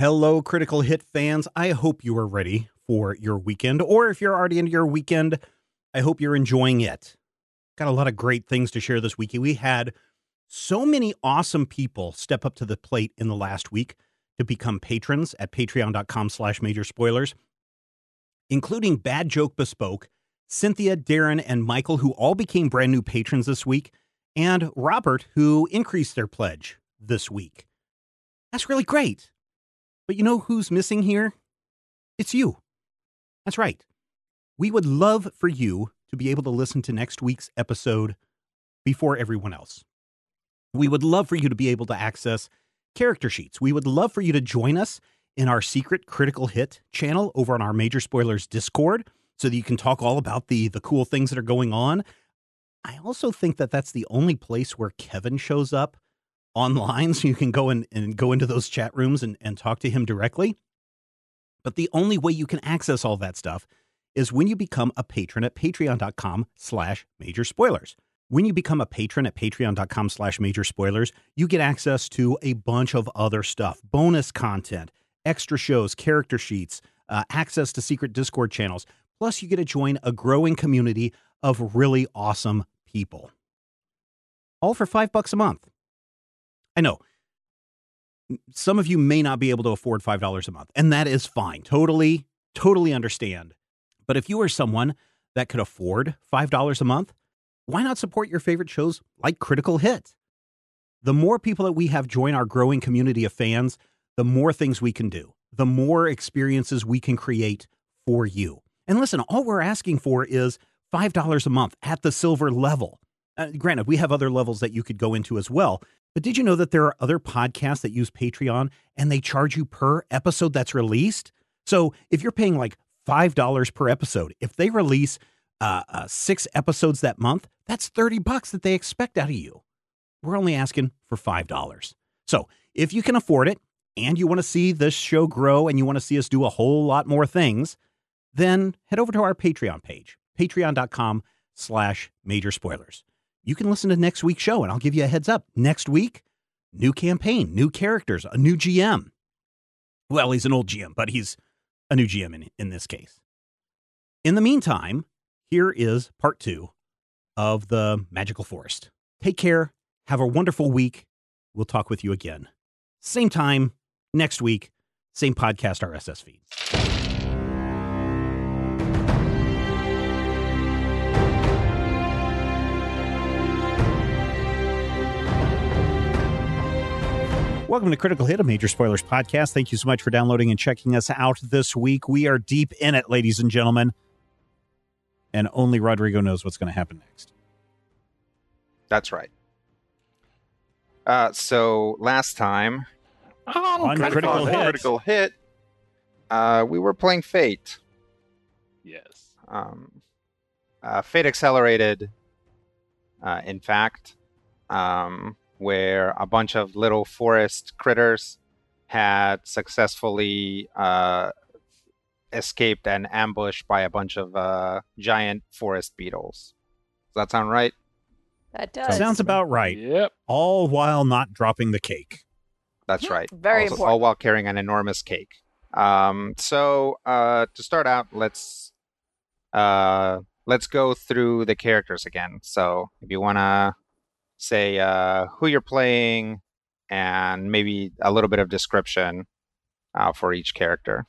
Hello, Critical Hit fans. I hope you are ready for your weekend, or if you're already into your weekend, I hope you're enjoying it. Got a lot of great things to share this week. We had so many awesome people step up to the plate in the last week to become patrons at patreon.com slash major spoilers, including Bad Joke Bespoke, Cynthia, Darren, and Michael, who all became brand new patrons this week, and Robert, who increased their pledge this week. That's really great. But you know who's missing here? It's you. That's right. We would love for you to be able to listen to next week's episode before everyone else. We would love for you to be able to access character sheets. We would love for you to join us in our secret critical hit channel over on our major spoilers Discord so that you can talk all about the the cool things that are going on. I also think that that's the only place where Kevin shows up online so you can go in and go into those chat rooms and, and talk to him directly. But the only way you can access all that stuff is when you become a patron at patreon.com slash major spoilers. When you become a patron at patreon.com slash major spoilers, you get access to a bunch of other stuff, bonus content, extra shows, character sheets, uh, access to secret Discord channels. Plus, you get to join a growing community of really awesome people. All for five bucks a month. I know some of you may not be able to afford $5 a month, and that is fine. Totally, totally understand. But if you are someone that could afford $5 a month, why not support your favorite shows like Critical Hit? The more people that we have join our growing community of fans, the more things we can do, the more experiences we can create for you. And listen, all we're asking for is $5 a month at the silver level. Uh, granted, we have other levels that you could go into as well. But did you know that there are other podcasts that use Patreon and they charge you per episode that's released? So if you're paying like $5 per episode, if they release uh, uh, six episodes that month, that's 30 bucks that they expect out of you. We're only asking for $5. So if you can afford it and you want to see this show grow and you want to see us do a whole lot more things, then head over to our Patreon page, patreon.com slash major spoilers you can listen to next week's show and I'll give you a heads up. Next week, new campaign, new characters, a new GM. Well, he's an old GM, but he's a new GM in, in this case. In the meantime, here is part two of the Magical Forest. Take care. Have a wonderful week. We'll talk with you again. Same time next week, same podcast RSS feed. Welcome to Critical Hit, a Major Spoilers podcast. Thank you so much for downloading and checking us out this week. We are deep in it, ladies and gentlemen. And only Rodrigo knows what's going to happen next. That's right. Uh, so last time on, on Critical, critical, Hit, critical Hit uh, we were playing Fate. Yes. Um, uh, Fate Accelerated, uh, in fact. Um, where a bunch of little forest critters had successfully uh, escaped an ambush by a bunch of uh, giant forest beetles. Does that sound right? That does. Sounds about right. Yep. All while not dropping the cake. That's right. Very also, important. All while carrying an enormous cake. Um, so uh, to start out, let's uh, let's go through the characters again. So if you want to say uh, who you're playing and maybe a little bit of description uh, for each character.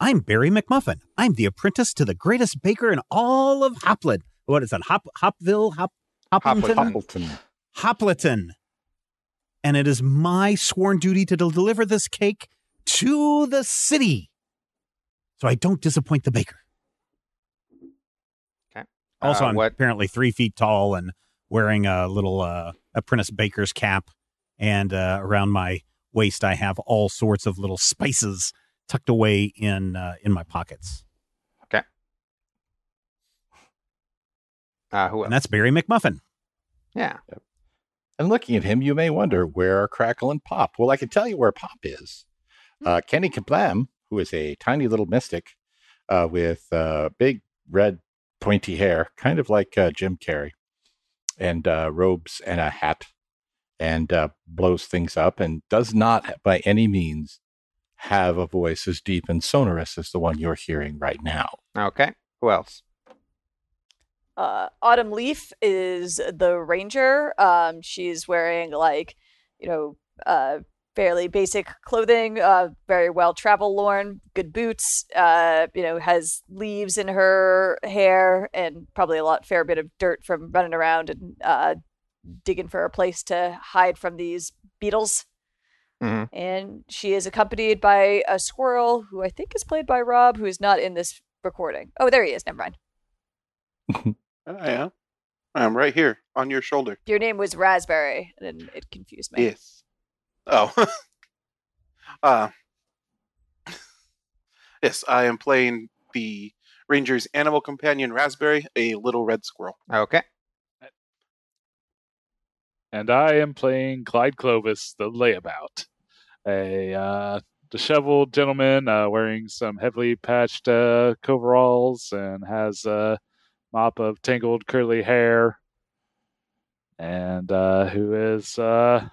I'm Barry McMuffin. I'm the apprentice to the greatest baker in all of Hopland. What is that? Hop Hopville? Hop Hoplington? Hoplington. Hopliton. And it is my sworn duty to deliver this cake to the city. So I don't disappoint the baker. Okay. Also, Uh, I'm what apparently three feet tall and wearing a little uh, apprentice baker's cap. And uh, around my waist, I have all sorts of little spices tucked away in uh, in my pockets. Okay. Uh, who And that's Barry McMuffin. Yeah. And looking at him, you may wonder where are Crackle and Pop? Well, I can tell you where Pop is. Uh, Kenny Kablam, who is a tiny little mystic uh, with uh, big red pointy hair, kind of like uh, Jim Carrey, and uh, robes and a hat, and uh, blows things up and does not by any means have a voice as deep and sonorous as the one you're hearing right now. Okay. Who else? Uh, Autumn Leaf is the ranger. Um, she's wearing like, you know, uh, fairly basic clothing, uh, very well travel worn, good boots. Uh, you know, has leaves in her hair and probably a lot fair bit of dirt from running around and uh, digging for a place to hide from these beetles. Mhm. And she is accompanied by a squirrel who I think is played by Rob, who is not in this recording. Oh, there he is. Never mind. I am. I'm right here on your shoulder. Your name was Raspberry, and it confused me. Yes. Oh. uh, yes, I am playing the Ranger's animal companion, Raspberry, a little red squirrel. Okay. And I am playing Clyde Clovis, the layabout, a uh, disheveled gentleman uh, wearing some heavily patched uh, coveralls and has a mop of tangled curly hair, and uh, who is uh,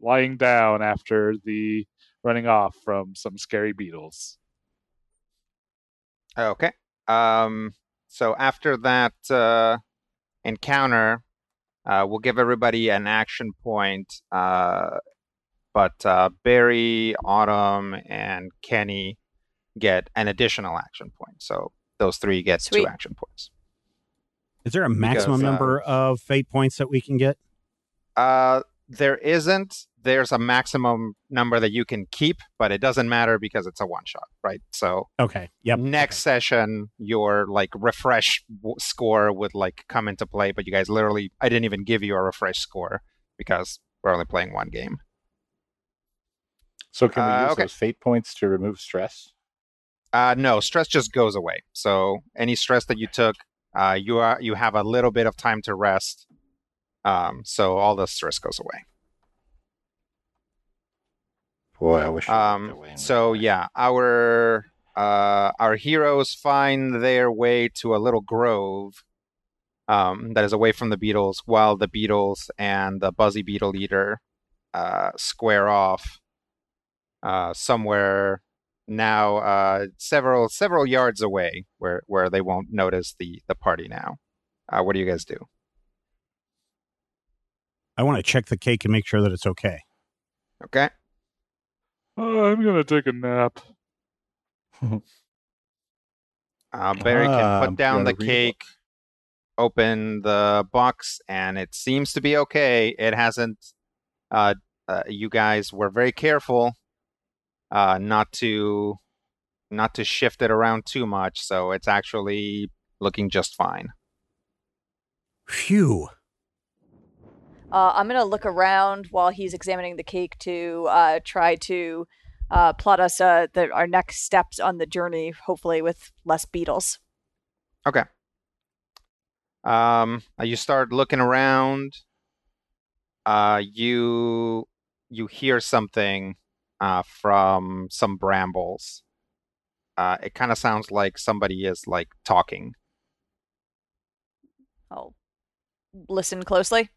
lying down after the running off from some scary beetles. Okay. Um. So after that uh, encounter, uh, we'll give everybody an action point. Uh, but uh, Barry, Autumn, and Kenny get an additional action point. So those three get two action points. Is there a maximum Because, uh, number of fate points that we can get? Uh, there isn't. There's a maximum number that you can keep, but it doesn't matter because it's a one shot, right? So Okay. Yep. next session, your like refresh w- score would like come into play, but you guys literally, I didn't even give you a refresh score because we're only playing one game. So can we Uh, use okay. those fate points to remove stress? Uh, no, stress just goes away. So any stress that you took, uh, you are you have a little bit of time to rest. Um, so all the stress goes away. Boy, I wish. Um, go so with yeah, our uh, our heroes find their way to a little grove um, that is away from the beetles, while the beetles and the buzzy beetle eater uh, square off uh, somewhere now uh, several several yards away, where where they won't notice the the party now. Uh, what do you guys do? I want to check the cake and make sure that it's okay. Okay. Oh, I'm gonna take a nap. Uh, Barry Ah, can put down the wanna cake, open the box, and it seems to be okay. It hasn't. Uh, uh, you guys were very careful, uh, not to, not to shift it around too much, so it's actually looking just fine. Phew. Uh, I'm gonna look around while he's examining the cake to uh, try to uh, plot us uh, the, our next steps on the journey, hopefully with less beetles. Okay. Um, uh, you start looking around. Uh, you you hear something uh, from some brambles. Uh, it kind of sounds like somebody is like talking. I'll listen closely.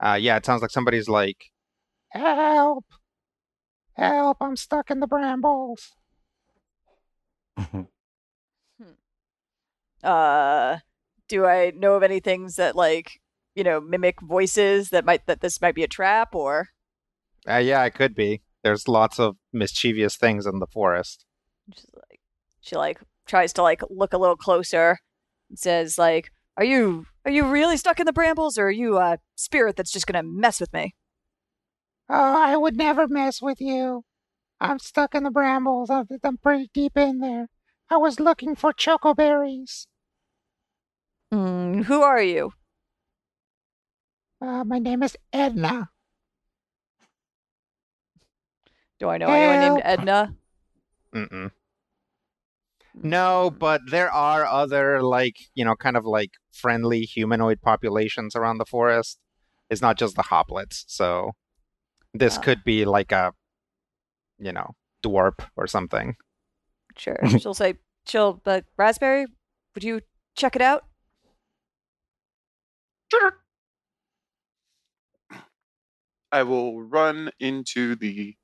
Uh, yeah, it sounds like somebody's like, "Help! Help! I'm stuck in the brambles." Uh, do I know of any things that like you know mimic voices that might that this might be a trap or? Uh, yeah, it could be. There's lots of mischievous things in the forest. She's like, she like tries to like look a little closer and says like, "Are you are you really stuck in the brambles, or are you a spirit that's just gonna mess with me?" Oh, I would never mess with you. I'm stuck in the brambles. I'm, I'm pretty deep in there. I was looking for chocoberries. Mm, who are you? Uh, my name is Edna. Do I know anyone named Edna? Mm-mm. No, but there are other like you know, kind of like friendly humanoid populations around the forest. It's not just the hoplets. So this Ah. could be like a, you know, dwarf or something. Sure. She'll say, "She'll, but Raspberry, would you check it out?" Sure. I will run into the.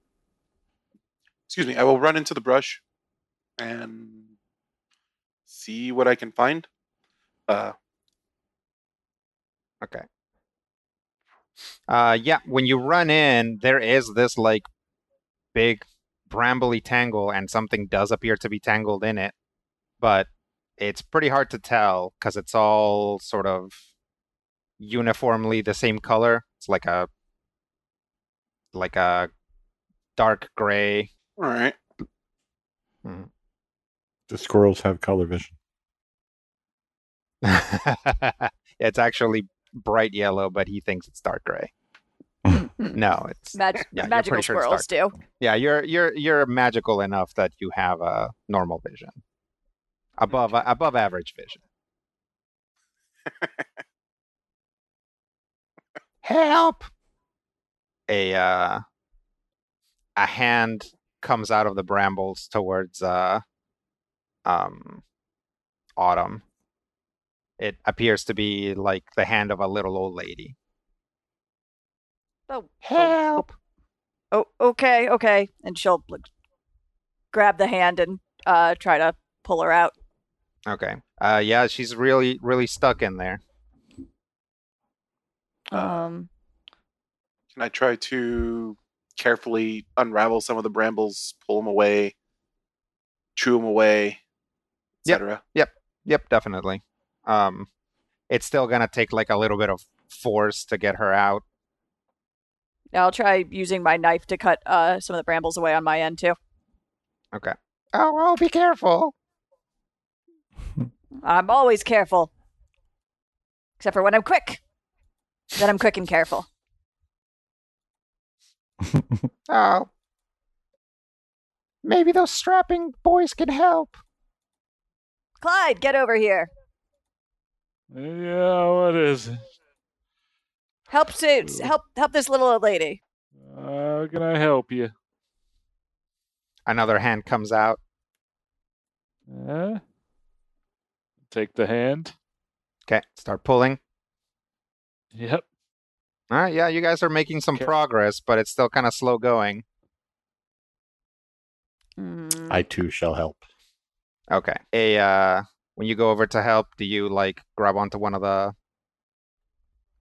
Excuse me. I will run into the brush, and see what I can find. Uh, Okay. Uh, yeah, when you run in, there is this like big brambly tangle, and something does appear to be tangled in it, but it's pretty hard to tell because it's all sort of uniformly the same color. It's like a like a dark gray. all right. The squirrels have color vision. it's actually bright yellow, but he thinks it's dark gray. no, it's Mag- Yeah, magical pretty sure it's squirrels do. yeah. You're you're you're magical enough that you have a normal vision, above above average vision. Help! A uh, a hand comes out of the brambles towards uh, um, Autumn. It appears to be like the hand of a little old lady. Oh, Help! oh, okay, okay. And she'll like, grab the hand and uh, try to pull her out. Okay. Uh, yeah, she's really, really stuck in there. Um, Can I try to carefully unravel some of the brambles, pull them away, chew them away, Yep. etc.? Yep, definitely. Um, it's still gonna take like a little bit of force to get her out. I'll try using my knife to cut uh, some of the brambles away on my end too. Okay. Oh, oh, be careful. I'm always careful, except for when I'm quick. Then I'm quick and careful. Oh. Maybe those strapping boys can help. Clyde, get over here. Yeah, what is it? Help suits. Help help this little old lady. How can I help you? Another hand comes out. Uh, take the hand. Okay, start pulling. Yep. All right, yeah, you guys are making some Okay. progress, but it's still kind of slow going. Mm, I too shall help. Okay. A uh when you go over to help, do you like grab onto one of the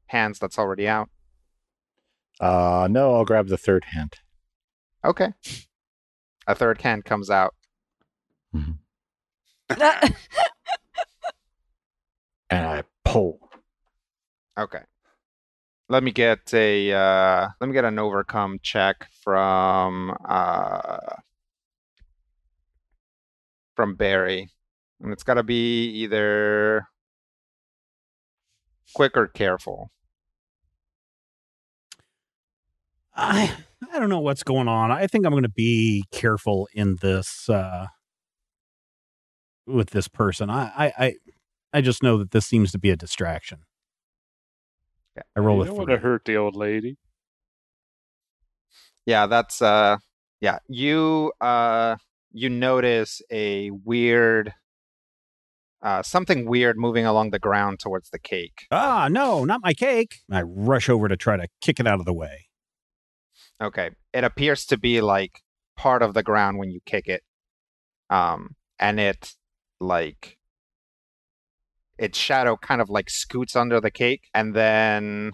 hands that's already out? Uh, no, I'll grab the third hand. Okay. A third hand comes out. And I pull. Okay. Let me get a uh let me get an overcome check from uh from Barry. And it's gotta be either quick or careful. I I don't know what's going on. I think I'm going to be careful in this uh with this person. I I I, I just know that this seems to be a distraction. Yeah. I roll you with don't want to hurt the old lady. Yeah, that's uh yeah, you uh you notice a weird uh something weird moving along the ground towards the cake. Ah, no, not my cake. I rush over to try to kick it out of the way. Okay. It appears to be like part of the ground when you kick it. Um and it like its shadow kind of like scoots under the cake and then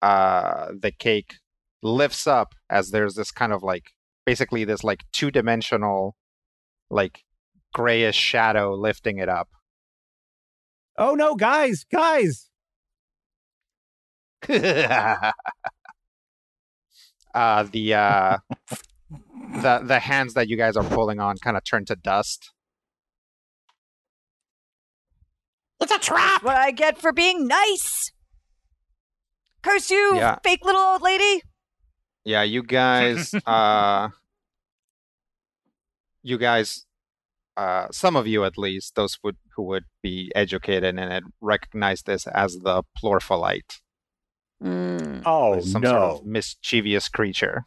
uh the cake lifts up as there's this kind of like basically this like two-dimensional like grayish shadow lifting it up. Oh no, guys, guys. uh the uh the the hands that you guys are pulling on kind of turn to dust. It's a trap. What I get for being nice. Curse you, Yeah. fake little old lady. Yeah, you guys uh you guys uh some of you at least, those would who would be educated and it recognize this as the plorpholite. Mm. Oh, some no. sort of mischievous creature.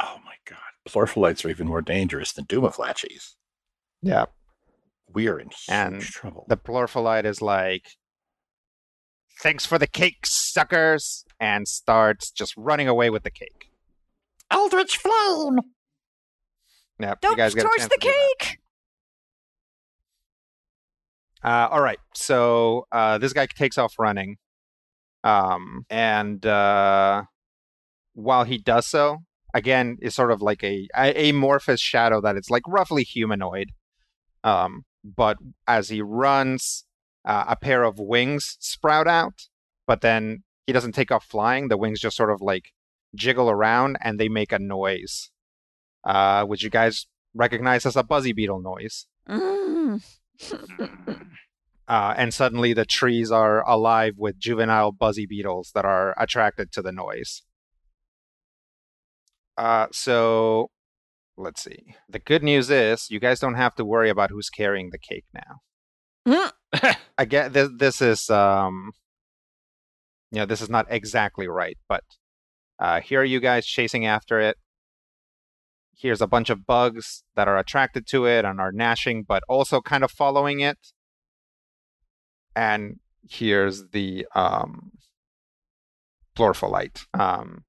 Oh, my God. Plorpholites are even more dangerous than Doomaflachies. Yeah. We are in huge And trouble. The plorpholite is like thanks for the cake, suckers, and starts just running away with the cake. Eldritch Flame! Yep, Don't you guys get a torch the cake. Uh, all right, so uh, this guy takes off running, um, and uh, while he does so, again, is sort of like a, a amorphous shadow that it's like roughly humanoid. Um, but as he runs, uh, a pair of wings sprout out, but then he doesn't take off flying. The wings just sort of like jiggle around, and they make a noise, uh, which you guys recognize as a buzzy beetle noise. Mm. uh, and suddenly the trees are alive with juvenile buzzy beetles that are attracted to the noise. Uh, so let's see. The good news is you guys don't have to worry about who's carrying the cake now. I get this. This is um, you know, this is not exactly right, but uh, here are you guys chasing after it. Here's a bunch of bugs that are attracted to it and are gnashing, but also kind of following it. And here's the um, Plorpholite. Um,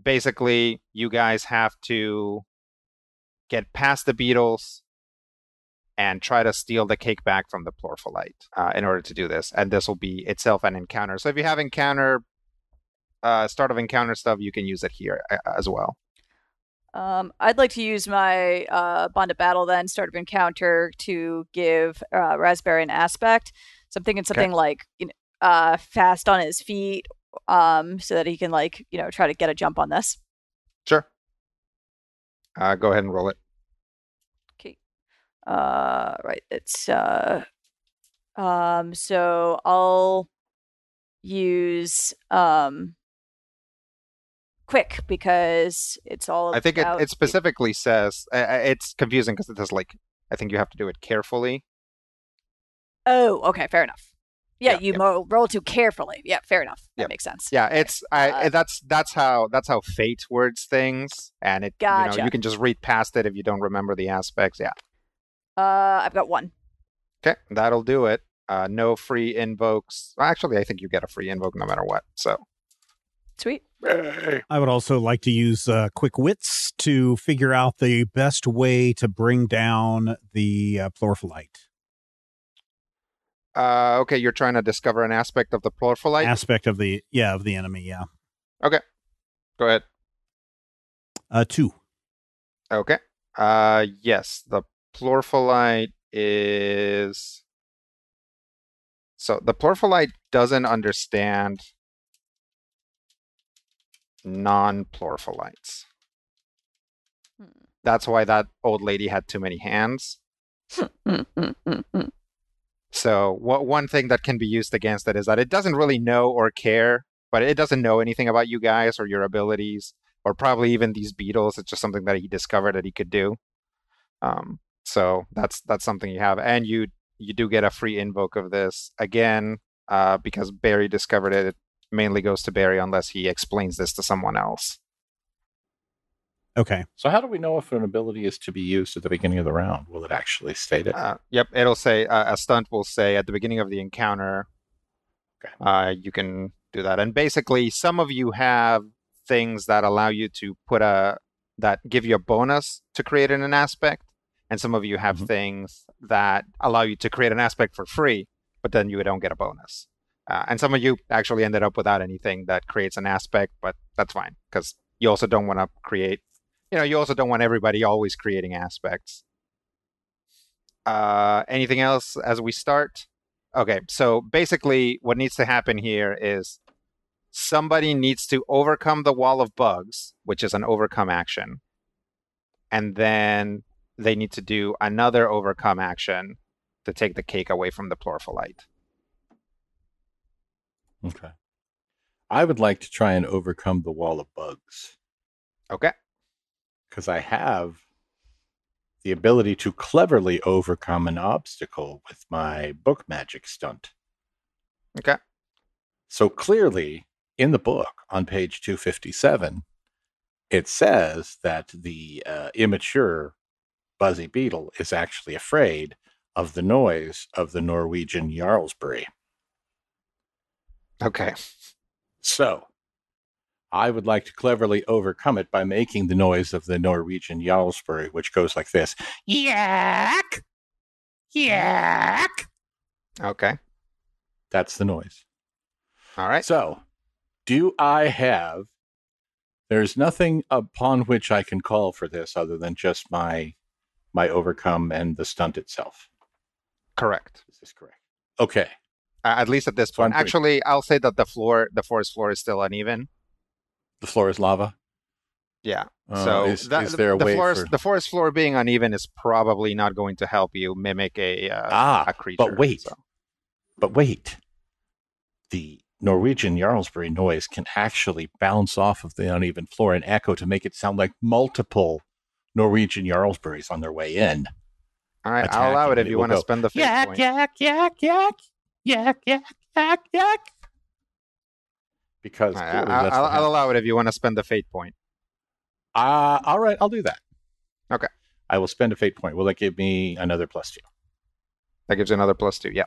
basically, you guys have to get past the beetles and try to steal the cake back from the Plorpholite uh, in order to do this. And this will be itself an encounter. So if you have encounter, uh, start of encounter stuff, you can use it here uh, as well. Um, I'd like to use my uh, bond of battle then, start of encounter, to give uh, Raspberry an aspect. So I'm thinking something like you know, uh, fast on his feet, um, so that he can like you know try to get a jump on this. Sure. Uh, go ahead and roll it. Okay. Uh, right. It's uh, um. So I'll use um quick because it's all. I think it, it specifically says uh, it's confusing because it says like I think you have to do it carefully. Oh, okay, fair enough. Yeah, Yeah, you yeah. mo- roll too carefully. Yeah, fair enough. That Yep. makes sense. Yeah, Okay. it's I Uh, that's that's how that's how fate words things, and it you know you can just read past it if you don't remember the aspects. Yeah, Uh, I've got one. okay, that'll do it. Uh, no free invokes. Actually, I think you get a free invoke no matter what. So Sweet. I would also like to use uh, quick wits to figure out the best way to bring down the uh, uh, okay, you're trying to discover an aspect of the Plorpholite. aspect of the yeah of the enemy. Yeah, Okay, Go ahead. uh, two. Okay. Uh, yes, the Plorpholite is. So the Plorpholite doesn't understand non-Plorpholites. Hmm. That's why that old lady had too many hands. So what one thing that can be used against it is that it doesn't really know or care, but it doesn't know anything about you guys or your abilities or probably even these beetles. It's just something that he discovered that he could do. Um, so that's that's something you have, and you you do get a free invoke of this again uh, because Barry discovered it. It mainly goes to Barry unless he explains this to someone else. Okay, So how do we know if an ability is to be used at the beginning of the round? Will it actually state it? Uh, yep, it'll say uh, a stunt will say at the beginning of the encounter. Okay. Uh, you can do that, and basically, some of you have things that allow you to put a that give you a bonus to create in an aspect, and some of you have Mhm. things that allow you to create an aspect for free, but then you don't get a bonus. Uh, and some of you actually ended up without anything that creates an aspect, but that's fine because you also don't want to create. You know, you also don't want everybody always creating aspects. Uh, anything else as we start? Okay, so basically, what needs to happen here is somebody needs to overcome the wall of bugs, which is an overcome action, and then they need to do another overcome action to take the cake away from the Plorpholite. Okay. I would like to try and overcome the wall of bugs Okay, because I have the ability to cleverly overcome an obstacle with my book magic stunt. okay, So clearly, in the book on page 257, it says that the uh, immature Buzzy Beetle is actually afraid of the noise of the Norwegian Jarlsberg. Okay. So, I would like to cleverly overcome it by making the noise of the Norwegian Jarlsberg, which goes like this Yak! Yak! Okay. That's the noise. All right. So, do I have. There's nothing upon which I can call for this other than just my my overcome and the stunt itself. Correct. Is this correct? Okay. At least at this point. pretty- Actually, I'll say that the floor, the forest floor, is still uneven. The floor is lava. Yeah. Uh, so is, that- is there a the way forest, for the forest floor being uneven is probably not going to help you mimic a uh, Ah, a creature. but wait. so- But wait, the Norwegian Jarlsberg noise can actually bounce off of the uneven floor and echo to make it sound like multiple Norwegian Jarlsbergs on their way in. All right, I'll allow it if you want to spend the Yak, point. yak, yak, yak, yak, yak, yak, yak. Because All right, clearly I- that's I'll, what I'll allow it if you want to spend the fate point. Uh, all right, I'll do that. Okay. I will spend a fate point. Will that give me another plus two? That gives you another plus two. Yeah.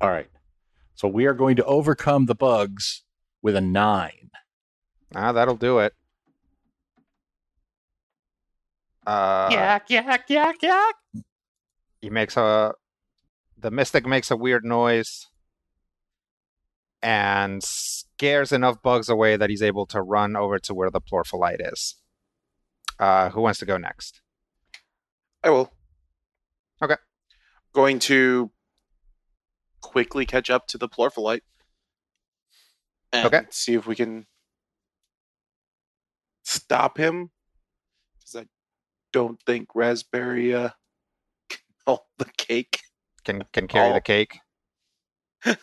All right. So we are going to overcome the bugs with a nine. Ah, that'll do it. Uh, yak, yak, yak, yak. he makes a the mystic makes a weird noise and scares enough bugs away that he's able to run over to where the plorpholite is. Uh, who wants to go next? I will. Okay. Going to quickly catch up to the plorpholite. And Okay. see if we can stop him. Because I don't think Raspberry uh, can hold the cake. Can can carry Oh. the cake?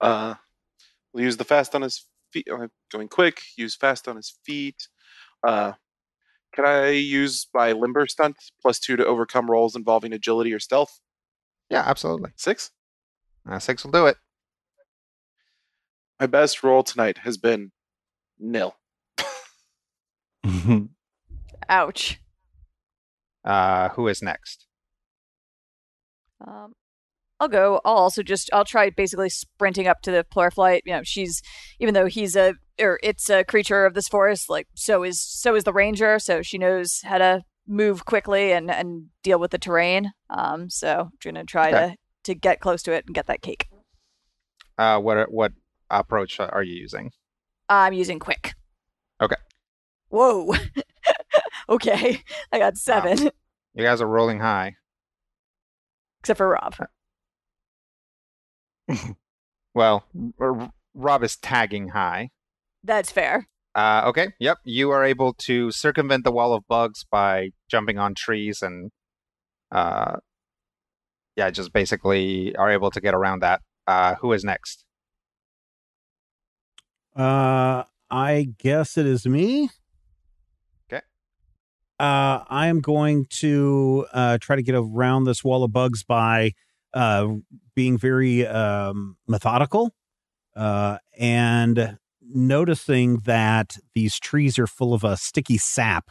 Uh, we'll use the fast on his feet. Uh, going quick. Use fast on his feet. Uh, can I use my limber stunt plus two to overcome rolls involving agility or stealth? Yeah, absolutely. Six. Uh, six will do it. My best roll tonight has been nil. Ouch. Uh, who is next? Um, I'll go. I'll also just I'll try basically sprinting up to the plorpholite. You know, she's even though he's a or it's a creature of this forest, like so is so is the ranger. So she knows how to move quickly and and deal with the terrain. Um, so I'm gonna try Okay. to to get close to it and get that cake. Uh, what what approach are you using? I'm using quick. Okay. Whoa. okay, I got seven, You guys are rolling high. Except for Rob. Well, R- R- Rob is tagging high. That's fair. Uh, okay. Yep. You are able to circumvent the wall of bugs by jumping on trees and, uh, yeah, just basically are able to get around that. Uh, who is next? Uh, I guess it is me. Uh, I am going to uh, try to get around this wall of bugs by uh, being very um, methodical uh, and noticing that these trees are full of a sticky sap.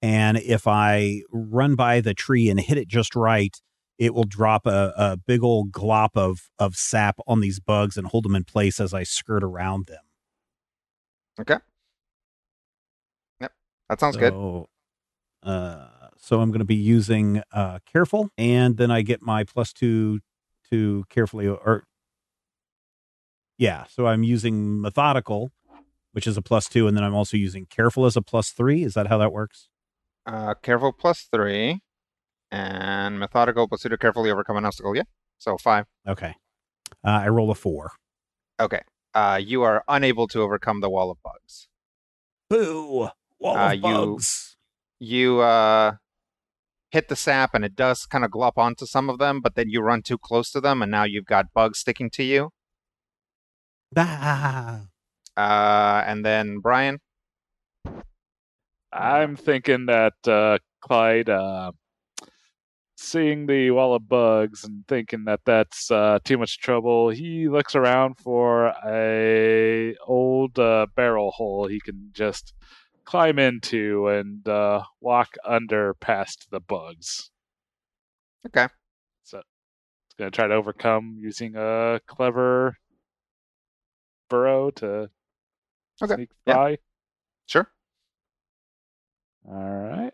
And if I run by the tree and hit it just right, it will drop a, a big old glop of, of sap on these bugs and hold them in place as I skirt around them. Okay. Yep. That sounds good. So, Uh, so I'm going to be using uh, careful, and then I get my plus two to carefully, or yeah. So I'm using methodical, which is a plus two, and then I'm also using careful as a plus three. Is that how that works? Uh, careful plus three, and methodical pursuit to carefully overcome an obstacle. Yeah. So five. Okay. Uh, I roll a four. Okay. Uh, you are unable to overcome the wall of bugs. Boo! Wall Uh, of you- bugs. You uh, hit the sap, and it does kind of glop onto some of them, but then you run too close to them, and now you've got bugs sticking to you. Ah. Uh, and then Brian. I'm thinking that uh, Clyde, uh, seeing the wall of bugs and thinking that that's uh, too much trouble, he looks around for a old uh, barrel hole he can just climb into and uh, walk under past the bugs. Okay. So it's gonna try to overcome using a clever burrow to Okay, sneak yeah. by. Sure. All right.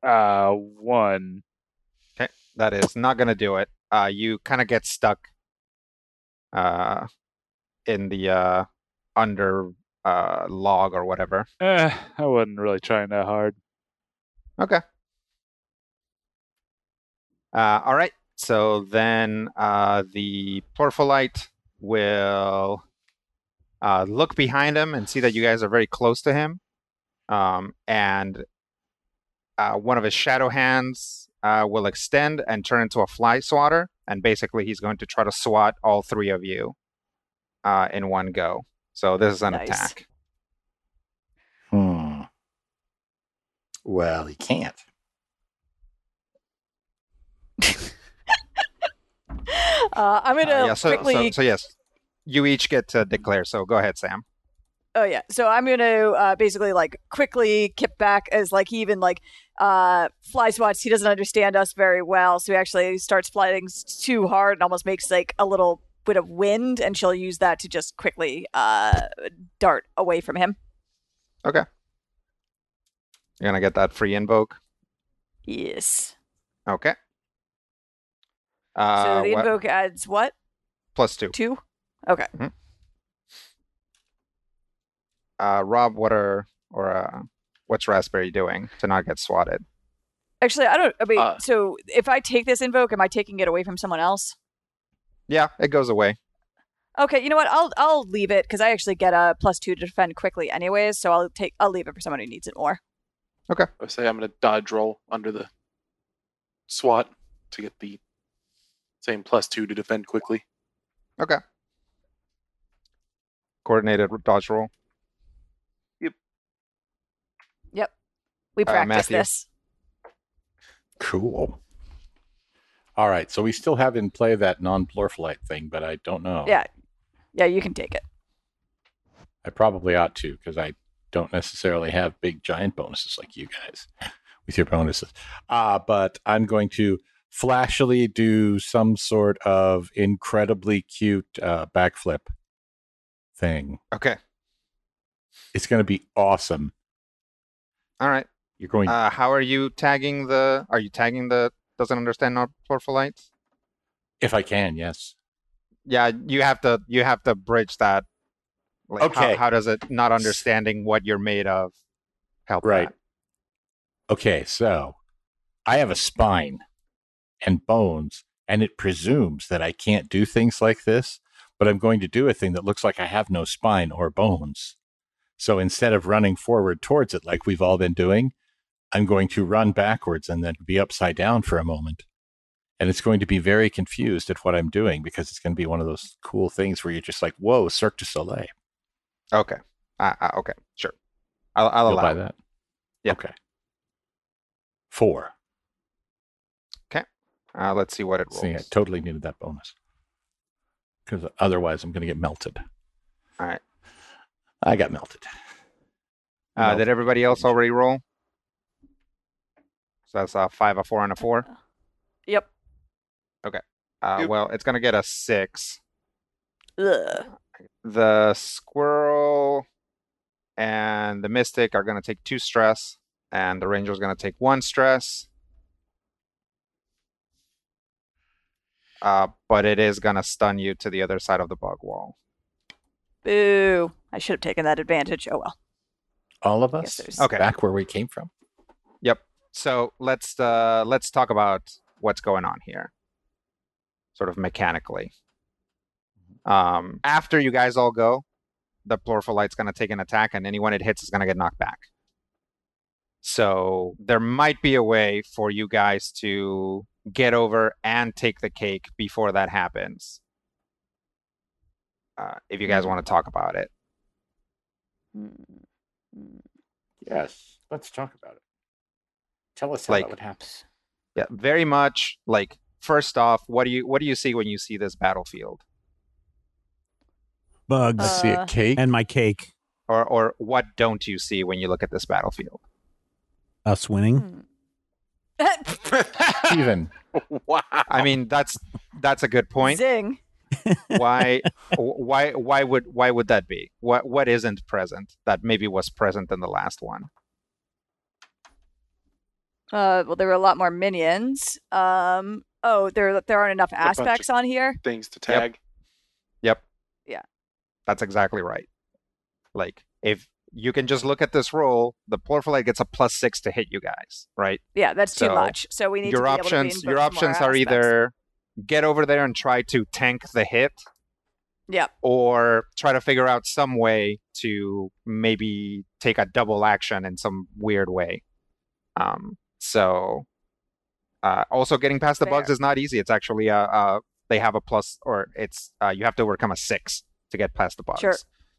Uh, one. Okay, that is not going to do it. Uh, you kind of get stuck uh, in the uh, under uh, log or whatever. Eh, I wasn't really trying that hard. Okay. Uh, all right. So then uh, the Plorpholite will uh, look behind him and see that you guys are very close to him. Um, and uh, one of his shadow hands uh, will extend and turn into a fly swatter. And basically, he's going to try to swat all three of you uh, in one go. So this is an Nice. attack. Hmm. Well, he can't. Uh, I'm gonna Uh, yeah, so, quickly. so, so yes, you each get to declare. So go ahead, Sam. Oh yeah. So I'm gonna uh, basically like quickly kip back as like he even like uh fly swats. He doesn't understand us very well, so he actually starts flying too hard and almost makes like a little bit of wind, and she'll use that to just quickly uh dart away from him. Okay. You're gonna get that free invoke. Yes. Okay. Uh, so the what- invoke adds what? plus two. Two. Okay. Uh, Rob, what are or uh, what's Raspberry doing to not get swatted? Actually, I don't. I mean, Uh, so if I take this invoke, am I taking it away from someone else? Yeah, it goes away. Okay, you know what? I'll I'll leave it because I actually get a plus two to defend quickly, anyways. So I'll take I'll leave it for someone who needs it more. Okay. I say I'm going to dodge roll under the SWAT to get the same plus two to defend quickly. Okay. Coordinated dodge roll. Yep. Yep. We Uh, practice Matthew. this. Cool. All right, so we still have in play that non-pluralite thing, but I don't know. Yeah. Yeah, you can take it. I probably ought to because I don't necessarily have big giant bonuses like you guys with your bonuses. Uh, but I'm going to flashily do some sort of incredibly cute uh, backflip thing. Okay. It's going to be awesome. All right. You're going. Uh, how are you tagging the? Are you tagging the? Doesn't understand pluralites? if I can, yes. Yeah, you have to. You have to bridge that. Like, Okay. How, how does it not understanding what you're made of help? Right. that? Okay, so I have a spine and bones, and it presumes that I can't do things like this, but I'm going to do a thing that looks like I have no spine or bones. So instead of running forward towards it like we've all been doing, I'm going to run backwards and then be upside down for a moment. And it's going to be very confused at what I'm doing because it's going to be one of those cool things where you're just like, whoa, Cirque du Soleil. Okay. Uh, uh, okay. Sure. I'll, I'll allow. buy that? Yeah. Okay. Four. Uh, let's see what it rolls. See, I totally needed that bonus. Because otherwise, I'm going to get melted. All right. I got melted. Uh, Melted. did everybody else already roll? So that's a five, a four, and a four. Yep. Okay. Uh, Yep. Well, it's gonna get a six. Ugh. The squirrel and the mystic are gonna take two stress, and the ranger is gonna take one stress. Uh, but it is gonna stun you to the other side of the bug wall. Boo. I should have taken that advantage. Oh well. All of us? there's- Okay. Back where we came from? Yep. So let's uh, let's talk about what's going on here, sort of mechanically. Um, after you guys all go, the Pluralite's going to take an attack, and anyone it hits is going to get knocked back. So there might be a way for you guys to get over and take the cake before that happens. Uh, if you guys want to talk about it. Yes. Let's talk about it. Tell us how Like- that would happen. Yeah, very much like first off, what do you what do you see when you see this battlefield? Bugs Uh, see a cake. and my cake. Or or what don't you see when you look at this battlefield? Us winning. Hmm. Steven, wow. I mean, that's that's a good point. Zing. Why why why would why would that be? What what isn't present that maybe was present in the last one? Uh, well, there were a lot more minions. Um, oh, there there aren't enough aspects on here. things to tag. Yep. Yeah. That's exactly right. Like if you can just look at this roll, the Plorpholite gets a plus six to hit you guys, right? Yeah, that's too much. So we need your to be able options to your options are aspects. either get over there and try to tank the hit Yep. or try to figure out some way to maybe take a double action in some weird way. Um, so uh, also getting past the bugs is not easy. It's actually a, a they have a plus or it's uh, you have to overcome a six to get past the bugs. Sure.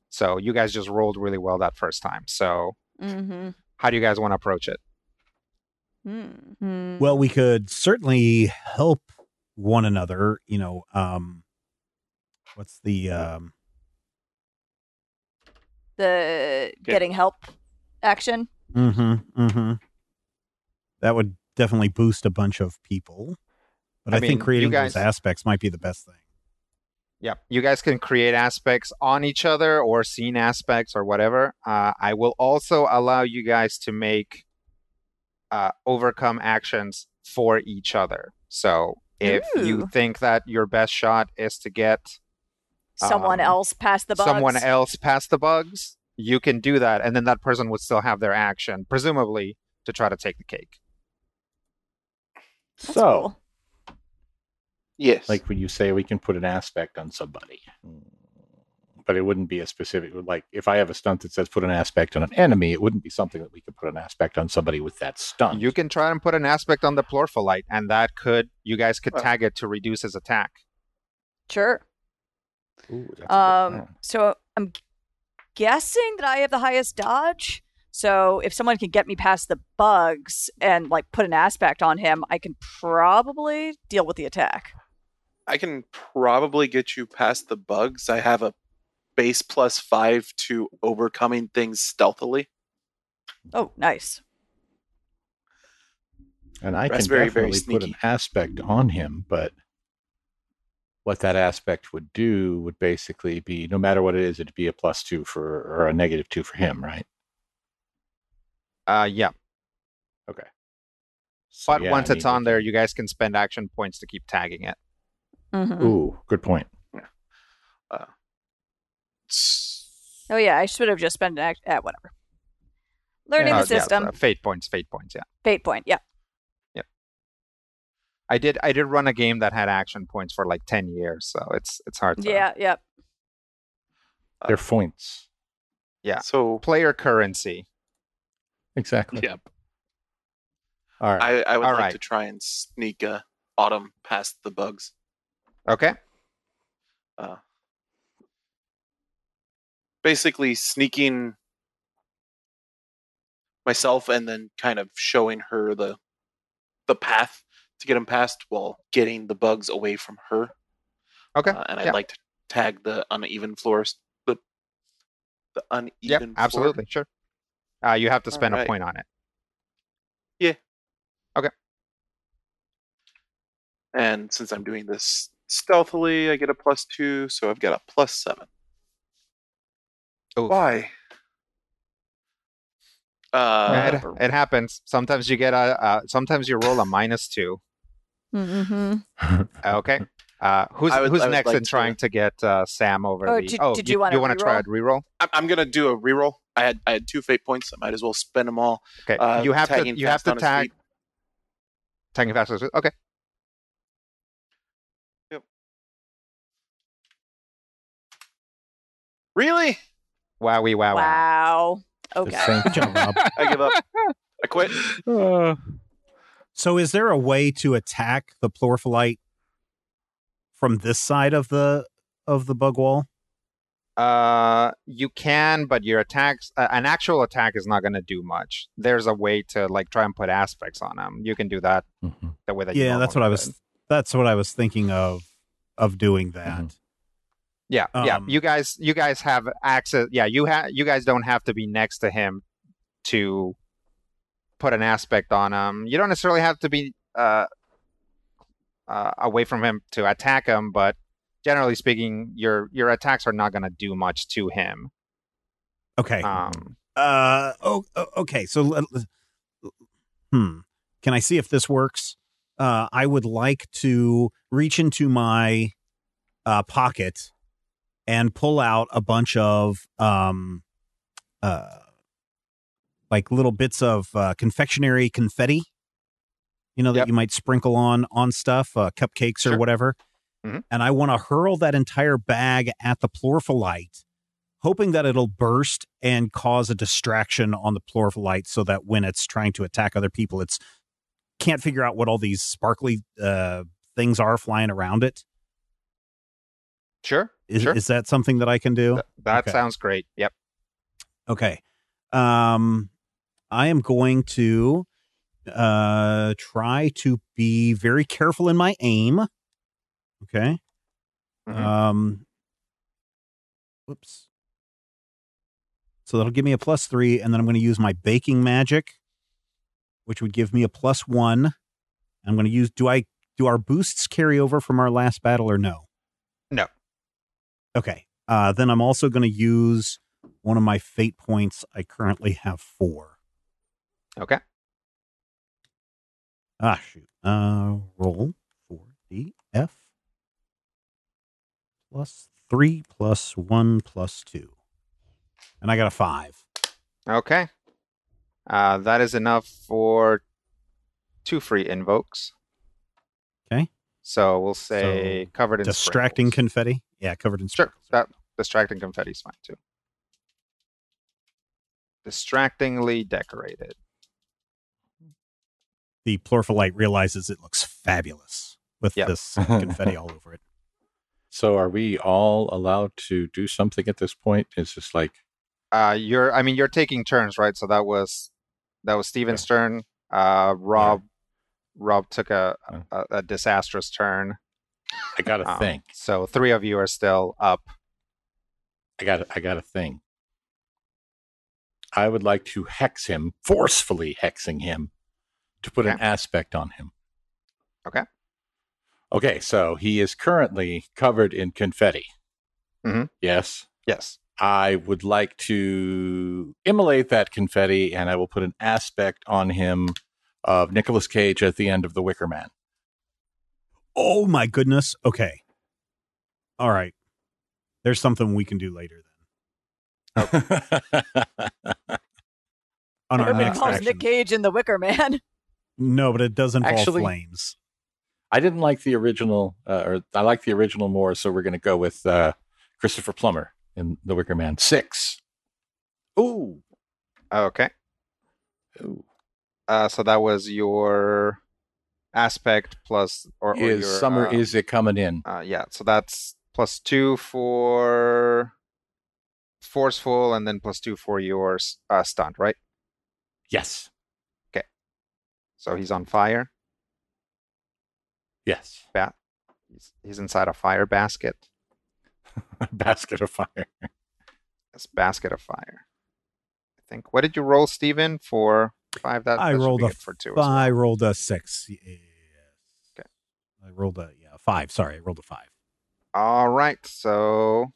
So you guys just rolled really well that first time. So Mm-hmm. how do you guys want to approach it? Hmm. Well, we could certainly help one another. You know, um, what's the um, the getting help action. mm-hmm, mm-hmm. That would definitely boost a bunch of people. But I I, mean, think creating guys- those aspects might be the best thing. Yeah, You guys can create aspects on each other or scene aspects or whatever. Uh, I will also allow you guys to make uh, overcome actions for each other. So if you think that your best shot is to get Someone um, else past the bugs. someone else past the bugs, you can do that. And then that person would still have their action, presumably, to try to take the cake. That's so cool. Yes. like when you say we can put an aspect on somebody, but it wouldn't be a specific. Like if I have a stunt that says put an aspect on an enemy, it wouldn't be something that we could put an aspect on somebody with that stunt. You can try and put an aspect on the Plorpholite, and that could, you guys could Well- tag it to reduce his attack. Sure. Ooh, that's Um, so I'm guessing that I have the highest dodge. So if someone can get me past the bugs and like put an aspect on him, I can probably deal with the attack. I can probably get you past the bugs. I have a base plus five to overcoming things stealthily. Oh, nice. and I that's can very, very definitely put an aspect on him, but what that aspect would do would basically be no matter what it is, it'd be a plus two for or a negative two for him, right? Uh, yeah. Okay. So, But yeah, once I it's mean, on there, you guys can spend action points to keep tagging it. Mhm. Ooh, good point. S- Oh yeah, I should have just spent an act. Uh, whatever. Learning Uh, the yeah, system. uh, fate points, fate points. Yeah, Fate point. Yeah. I did. I did run a game that had action points for like ten years, so it's it's hard. To, Yeah. Yeah. They're points. Yeah. So Player currency. Exactly. Yep. All right. I, I would All like right. to try and sneak uh, Autumn past the bugs. Okay. Uh, basically, sneaking myself and then kind of showing her the the path to get him past while getting the bugs away from her. Okay. Uh, and I'd yeah. like to tag the uneven floors. The the uneven. Yep. floor. Absolutely. Sure. Uh, you have to spend a point on it. Yeah. Okay. And since I'm doing this stealthily, I get a plus two, so I've got a plus seven. Oof. Why? Uh, it, it happens. Sometimes you get a. Uh, sometimes you roll a minus two. Mm-hmm. Okay. Uh, who's I would- who's next like in trying to get uh, Sam over Oh, the? did- oh, did you wanna you want to try a reroll? I'm, I'm gonna do a reroll. I had I had two fate points. I might as well spend them all. Okay. Uh, you have to tagging you have to tag tagging fast. Okay. Yep. Really? Wowie wow wow. Wow. Okay. same- job, Rob. I give up. I quit. Uh, So, is there a way to attack the Plorpholite from this side of the of the bug wall? Uh, you can, but your attacks, uh, an actual attack is not going to do much. There's a way to like try and put aspects on them. You can do that Mhm. the way that. you Yeah, that's what I was. would. That's what I was thinking of of doing that. Mhm. Yeah, yeah. Um, You guys, you guys have access. Yeah, you have. You guys don't have to be next to him to put an aspect on him. You don't necessarily have to be uh, uh, away from him to attack him, but generally speaking, your your attacks are not going to do much to him. Okay. Um, Uh oh, okay. So hmm. Can I see if this works? Uh I would like to reach into my uh pocket and pull out a bunch of um uh like little bits of uh confectionery confetti. You know that Yep. you might sprinkle on on stuff, uh cupcakes or whatever. Mhm. And I want to hurl that entire bag at the plorpholite hoping that it'll burst and cause a distraction on the plorpholite so that when it's trying to attack other people it's can't figure out what all these sparkly uh things are flying around it sure, is, sure. is that something that i can do Th- that okay. sounds great. Yep. okay um i am going to uh try to be very careful in my aim okay Mhm. um whoops so that'll give me a plus three and then i'm going to use my baking magic which would give me a plus one i'm going to use do i do our boosts carry over from our last battle or no No. okay uh then i'm also going to use one of my fate points i currently have four Okay. Ah, shoot. Uh, roll for the F plus three plus one plus two. And I got a five. Okay. Uh, that is enough for two free invokes. Okay. So we'll say So, covered in Distracting sprinkles. confetti. Yeah, covered in Sure. sprinkles. That distracting confetti is fine too. Distractingly decorated. The plorpholite realizes it looks fabulous with Yep. this confetti all over it. So are we all allowed to do something at this point? It's just like Uh, you're. I mean, you're taking turns, right? So that was that was Steven's turn. Uh, Rob. Rob took a, a a disastrous turn. I got a Um, thing. So three of you are still up. I got a, I got a thing. I would like to hex him, forcefully hexing him, to put an aspect on him. Okay. Okay, so he is currently covered in confetti. Mhm. Yes. Yes. I would like to immolate that confetti, and I will put an aspect on him of Nicolas Cage at the end of The Wicker Man. Oh my goodness. Okay. All right. There's something we can do later then. On our Everybody next calls action. Nick Cage in The Wicker Man. No, but it does involve Actually- flames. I didn't like the original, uh, or I like the original more, so we're going to go with uh, Christopher Plummer in The Wicker Man. Six. Ooh. Okay. Ooh. Uh, so that was your aspect plus or, or Is your, summer uh, is it coming in? uh, yeah. So that's plus two for forceful, and then plus two for your uh, stunt, right? Yes. Okay. So he's on fire. Yes. He's, he's inside a fire basket. Basket of fire. This basket of fire. I think. What did you roll, Steven, for five? That, I that should rolled a good for two. as well. I rolled a six. Yes. Okay. I rolled a yeah five. Sorry, I rolled a five. All right. So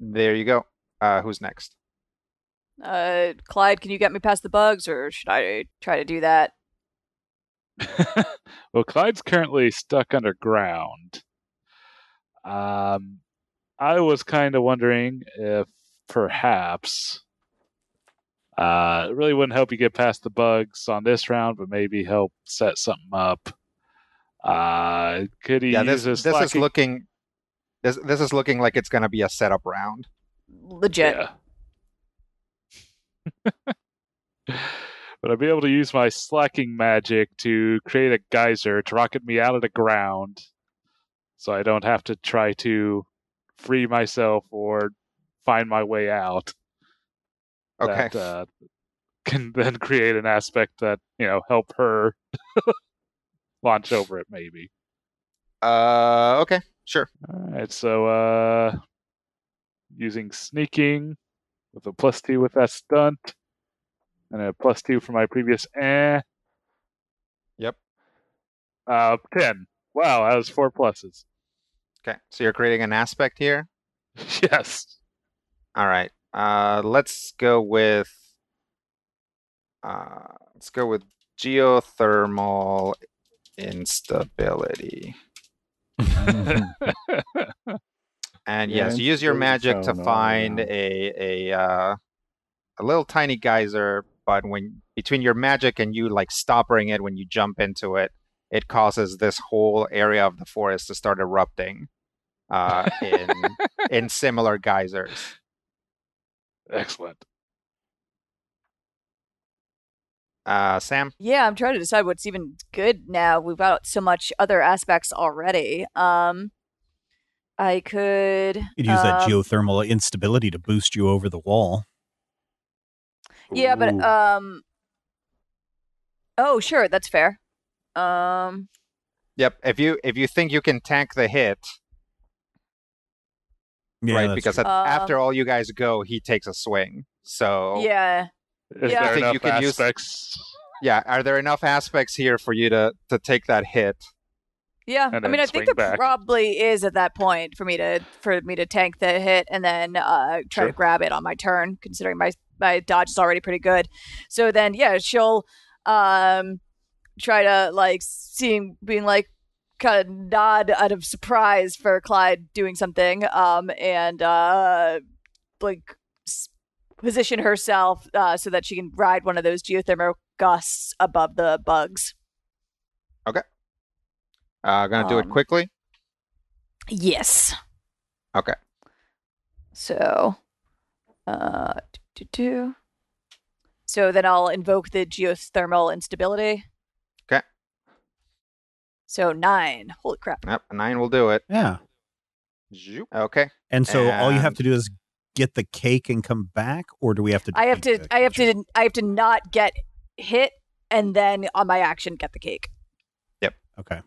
there you go. Uh, who's next? Uh, Clyde, can you get me past the bugs, or should I try to do that? well, Clyde's currently stuck underground. Um, I was kind of wondering if perhaps uh, it really wouldn't help you get past the bugs on this round, but maybe help set something up. Uh, could he yeah, this his this is looking this this is looking like it's gonna be a setup round. Legit. Yeah. but I'll be able to use my slacking magic to create a geyser to rocket me out of the ground so I don't have to try to free myself or find my way out. Okay. That uh, can then create an aspect that, you know, help her launch over it maybe. Uh, okay, sure. All right, so uh, using sneaking with a plus two with that stunt. And a plus two for my previous eh. Yep. Uh, ten. Wow, that was four pluses. Okay, so you're creating an aspect here. yes. All right. Uh, let's go with. Uh, let's go with geothermal instability. And Yeah, yes, use your magic to find a a uh, a little tiny geyser. But when between your magic and you like stopping it when you jump into it, it causes this whole area of the forest to start erupting uh, in in similar geysers. Excellent. Uh, Sam, Yeah, I'm trying to decide what's even good now. We've got so much other aspects already. Um, I could You'd use that um, geothermal instability to boost you over the wall. Yeah, but Ooh. um. Oh, sure, that's fair. Um. yep. If you if you think you can tank the hit, Yeah, right? Because at, Um, after all you guys go, he takes a swing. So Yeah. Is Yeah. there Think enough you can use- yeah, are there enough aspects here for you to to take that hit? Yeah, I mean, I think swing there back. probably is at that point for me to for me to tank the hit and then uh, try to grab it on my turn, considering my my dodge is already pretty good. So then, yeah, she'll um try to like seeing being like kind of nod out of surprise for Clyde doing something, um, and uh like s- position herself uh, so that she can ride one of those geothermal gusts above the bugs. Okay. Uh, gonna do it Um, quickly. Yes. Okay. So, uh, do, do, do. so then I'll invoke the geothermal instability. Okay. So nine. Holy crap! Yep, nine will do it. yeah. Zoop. Okay. And so all you have to do is get the cake and come back, or do we have to? I have to. I have to. I have to not get hit, and then on my action get the cake. Yep. Okay.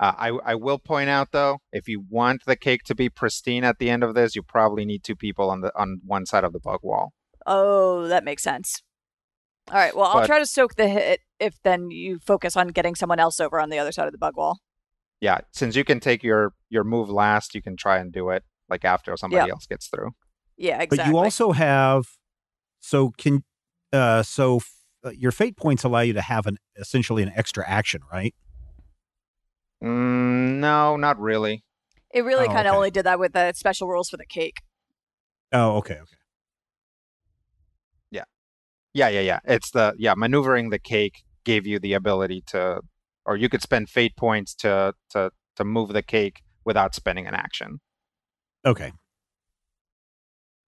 Uh, I I will point out though, if you want the cake to be pristine at the end of this, you probably need two people on the on one side of the bug wall. Oh, that makes sense. All right. Well, I'll But- try to soak the hit if then you focus on getting someone else over on the other side of the bug wall. Yeah, since you can take your your move last, you can try and do it like after somebody Yep. else gets through. Yeah, exactly. But you also have. So can. Uh. So f- uh, your fate points allow you to have an essentially an extra action, right? Mm, no, not really. it really Oh, kind of okay. only did that with the special rules for the cake. Oh. Okay. Okay. Yeah, yeah, yeah. Yeah. It's the yeah maneuvering the cake gave you the ability to, or you could spend fate points to to to move the cake without spending an action. Okay.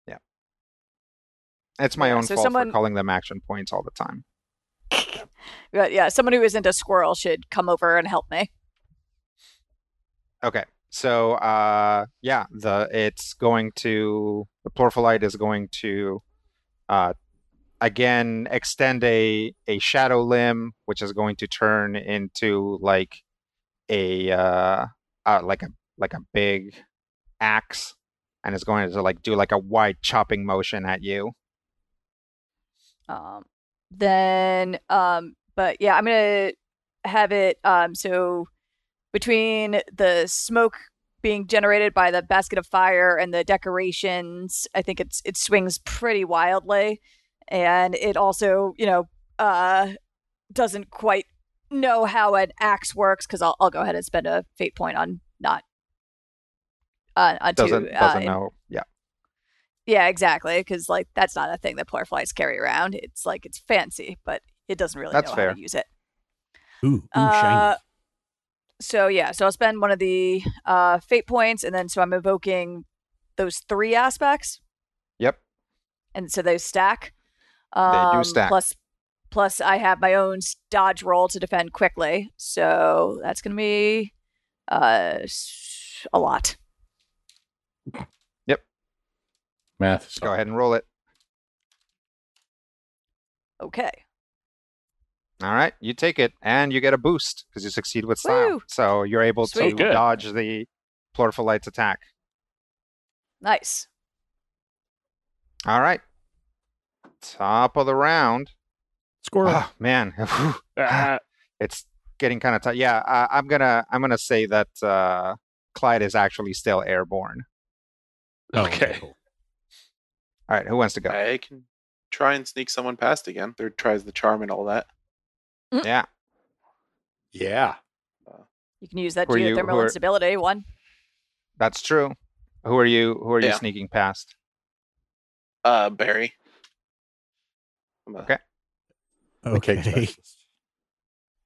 Yeah. It's my Yeah, own so fault someone- for calling them action points all the time. But yeah, someone who isn't a squirrel should come over and help me. Okay. So uh yeah, the it's going to the plorpholite is going to uh again extend a a shadow limb which is going to turn into like a uh, uh like a like a big axe and it's going to like do like a wide chopping motion at you. Um, then, um, but yeah, I'm gonna have it. Um, so between the smoke being generated by the basket of fire and the decorations, I think it's it swings pretty wildly, and it also, you know, uh, doesn't quite know how an axe works because I'll I'll go ahead and spend a fate point on not. Uh, on to, Doesn't uh, doesn't in- know. Yeah. Yeah, exactly. Because like that's not a thing that plorpholites carry around. It's like it's fancy, but it doesn't really That's know how fair. to use it. Ooh. Ooh. Uh, shiny. So yeah, so I'll spend one of the uh, fate points, and then so I'm evoking those three aspects, Yep. and so they stack. They do Um, stack. Plus, plus I have my own dodge roll to defend quickly, so that's gonna be uh, s- a lot. Yep. Math. is Go ahead and roll it. Okay. All right, you take it, and you get a boost because you succeed with style. Woo! So you're able Sweet. to Good. dodge the plorpholite's attack. Nice. All right. Top of the round. Score. Oh, man, Ah, it's getting kind of tight. Yeah, uh, I'm gonna I'm gonna say that uh, Clyde is actually still airborne. Oh, okay. cool. All right, who wants to go? I can try and sneak someone past again. Third tries the charm and all that. Yeah, Yeah. You can use that Who are you- geothermal are- instability one. that's true. Who are you? Who are you sneaking past? Uh, Barry. I'm a- Okay. Okay.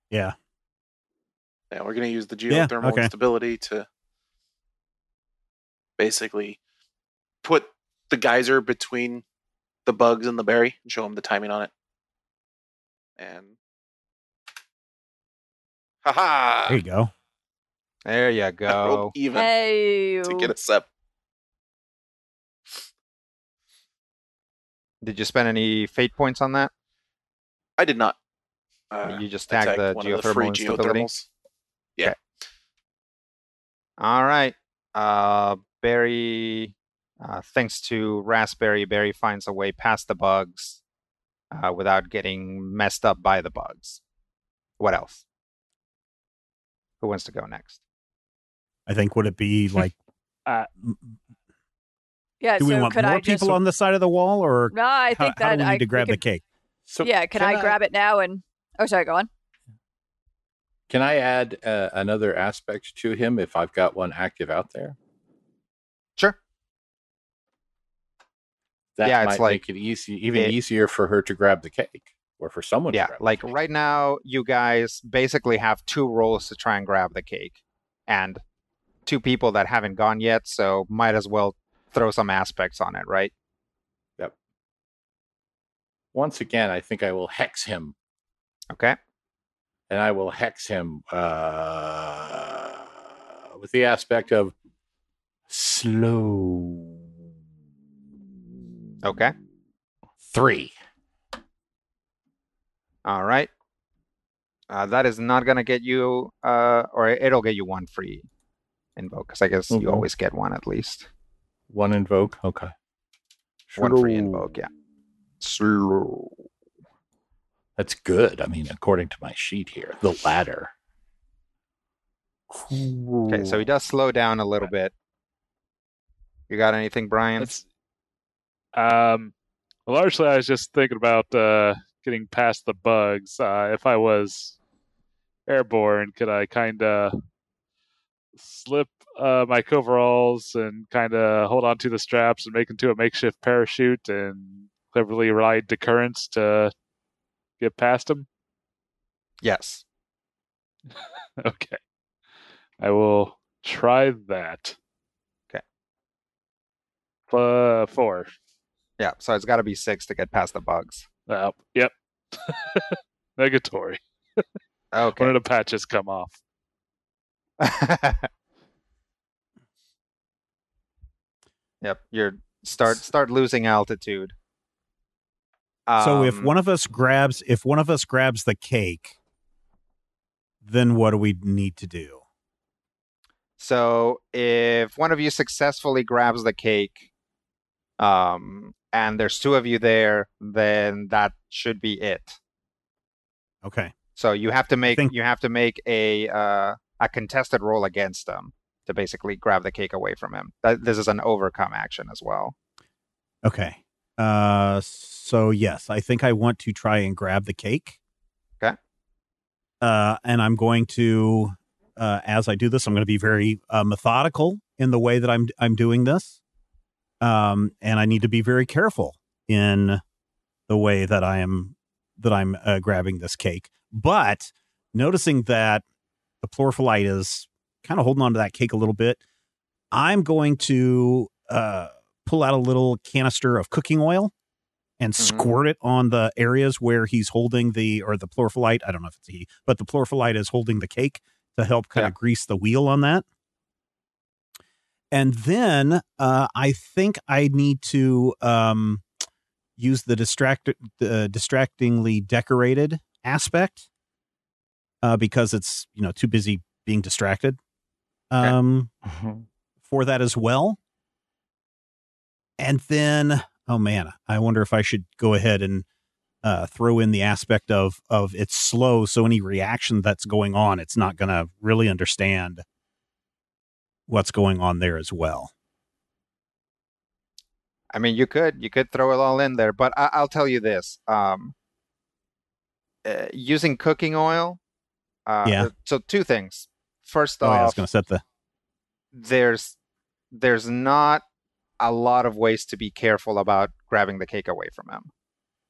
Yeah. Yeah, we're gonna use the Yeah, geothermal okay. instability to basically put the geyser between the bugs and the berry and show them the timing on it. And haha, There you go. There you go. even Hey, to get us up. Did you spend any fate points on that? I did not. Uh, you just I tagged the one of the free geothermal instability. geothermals. All right. Uh, Barry, uh, thanks to Raspberry, Barry finds a way past the bugs uh, without getting messed up by the bugs. What else? Who wants to go next? I think would it be like? Uh, yeah. do we so want could more I just? people on the side of the wall, or no, I think how that do we need I to grab we the cake? So yeah, can, I, grab it now and? Oh, sorry. Go on. Can I add uh, another aspect to him if I've got one active out there? Sure. That Yeah, it's might like- make it easy, even it- easier for her to grab the cake, or for someone. to Yeah, like right now, you guys basically have two rolls to try and grab the cake, and two people that haven't gone yet, so might as well throw some aspects on it, right? Yep. Once again, I think I will hex him, Okay. and I will hex him uh, with the aspect of slow. Okay. Three. All right. Uh, that is not gonna get you, uh, or it'll get you one free invoke, because I guess you Mhm. always get one at least. One invoke. Okay. One free invoke, yeah. Slow. That's good. I mean, according to my sheet here, the ladder. Okay, so he does slow down a little bit. You got anything, Brian? That's um largely I was just thinking about uh getting past the bugs. Uh if I was airborne, could I kinda slip uh my coveralls and kinda hold on to the straps and make into a makeshift parachute and cleverly ride the currents to get past them? Yes. Okay. I will try that. Okay. Uh, four. Yeah. So it's got to be six to get past the bugs. Uh, yep. Negatory. One Okay. of the patches come off. yep. You're start start losing altitude. so if Um, one of us grabs, if one of us grabs the cake, then what do we need to do? So if one of you successfully grabs the cake, um, and there's two of you there, then that should be it. Okay. So you have to make think- you have to make a uh, a contested roll against him to basically grab the cake away from him. That, this is an overcome action as well. Okay. Uh, so yes, I think I want to try and grab the cake. Okay. Uh, and I'm going to, uh, as I do this, I'm going to be very uh, methodical in the way that I'm I'm doing this. Um, and I need to be very careful in the way that I am that I'm uh, grabbing this cake. But noticing that the plorpholite is kind of holding on to that cake a little bit, I'm going to uh, pull out a little canister of cooking oil and Mhm. squirt it on the areas where he's holding the or the plorpholite. I don't know if it's he, but the plorpholite is holding the cake to help kind Yeah. of grease the wheel on that. And then uh, I think I need to um, use the distract the distractingly decorated aspect uh, because it's you know too busy being distracted um, for that as well. And then oh man, I wonder if I should go ahead and uh, throw in the aspect of of it's slow, so any reaction that's going on, it's not going to really understand what's going on there as well. I mean, you could you could throw it all in there, but I, I'll tell you this: um, uh, using cooking oil. Uh, Yeah. So two things. First Oh, yeah, I was going to set the there's there's not a lot of ways to be careful about grabbing the cake away from him.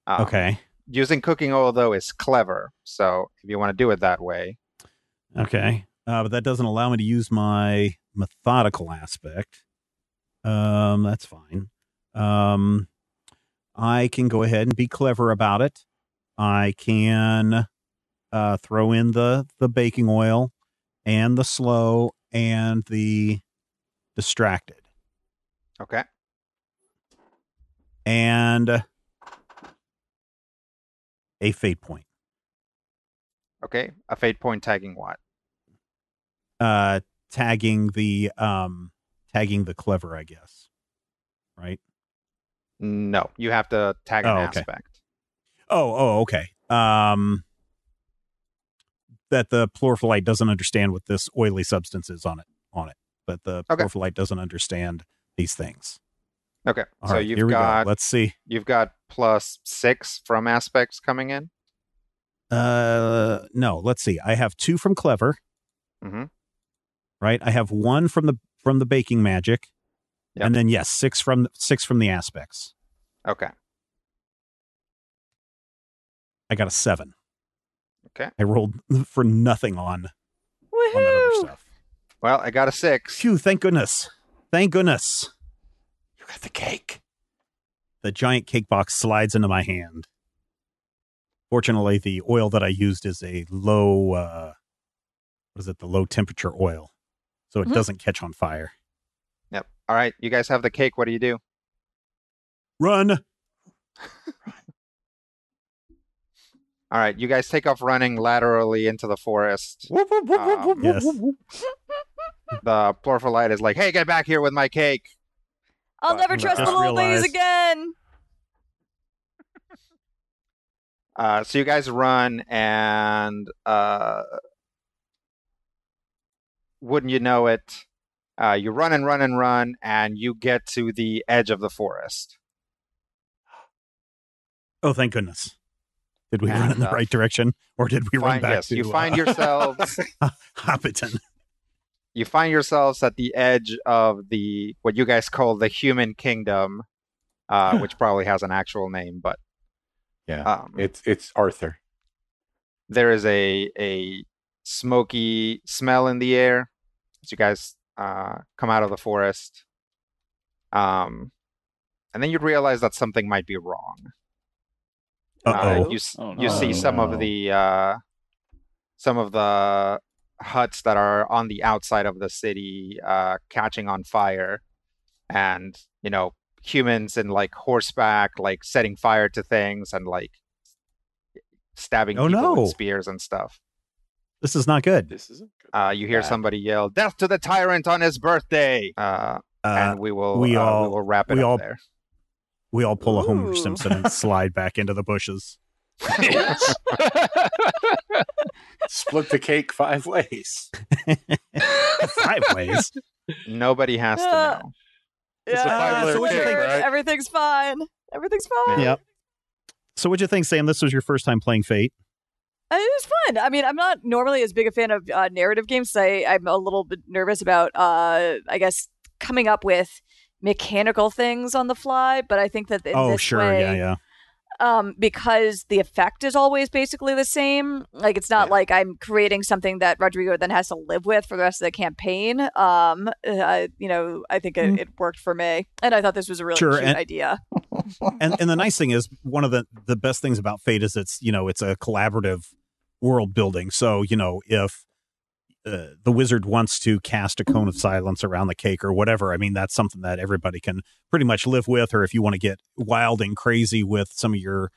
Um, okay, Using cooking oil though is clever. So if you want to do it that way, okay, uh, but that doesn't allow me to use my methodical aspect. Um, that's fine. Um, I can go ahead and be clever about it. I can uh, throw in the the baking oil and the slow and the distracted okay. and a fate point. Okay. A fate point tagging what? Uh, tagging the um tagging the clever, I guess. Right. No, you have to tag an Oh, okay. aspect. Oh, oh, okay. Um, that the plorpholite doesn't understand what this oily substance is on it. On it, But the Okay. plorpholite doesn't understand these things. Okay. All so right, you've here we got go. Let's see. you've got plus six from aspects coming in. Uh, no, let's see. I have two from clever. Mhm. Right. I have one from the from the baking magic, Yep. and then yes, six from six from the aspects. Okay. I got a seven. Okay. I rolled for nothing on on that other stuff. Well, I got a six. Phew! Thank goodness. Thank goodness. You got the cake. The giant cake box slides into my hand. Fortunately, the oil that I used is a low, uh, what is it? The low temperature oil, so it Mhm. doesn't catch on fire. Yep. All right. You guys have the cake. What do you do? Run! All right. You guys take off running laterally into the forest. Um, Yes. the plorpholite is like, "Hey, get back here with my cake." I'll But never trust the just little ladies again. Uh, so you guys run, and uh, wouldn't you know it, uh, you run and run and run, and you get to the edge of the forest. Oh, thank goodness. Did we run in the uh, right direction, or did we run back yes, to you find uh, yourselves. Hobbiton? you find yourselves at the edge of the what you guys call the human kingdom, uh, which probably has an actual name, but Yeah. um, It's it's Arthur. there is a a smoky smell in the air as you guys uh, come out of the forest. Um, and then you realize that something might be wrong. Uh oh. you Oh, you see some of the uh, some of the huts that are on the outside of the city uh, catching on fire, and you know humans in like horseback, like setting fire to things and like stabbing Oh, people no. with spears and stuff. This is not good. This isn't good. Uh, you hear Bad. somebody yell, "Death to the tyrant on his birthday!" Uh, Uh, and we will we uh, all- we will wrap it we up all- there. we all pull a Homer Simpson and slide back into the bushes. Split the cake five ways. Five ways. Nobody has to Yeah. know. It's a Yeah, so what'd you think? right? Everything's fine. Everything's fine. Yep. So, what'd you think, Sam? This was your first time playing Fate. It was fun. I mean, I'm not normally as big a fan of uh, narrative games. So I, I'm a little bit nervous about, uh, I guess, coming up with mechanical things on the fly. But I think that in oh, this sure. way, Yeah, yeah. um, because the effect is always basically the same. Like it's not Yeah. like I'm creating something that Rodrigo then has to live with for the rest of the campaign. Um, uh, you know, I think it, Mm. it worked for me, and I thought this was a really Sure, cute and- idea. and and the nice thing is one of the the best things about fate is it's you know it's a collaborative world building so you know if uh, the wizard wants to cast a cone of silence around the cake or whatever i mean that's something that everybody can pretty much live with or if you want to get wild and crazy with some of your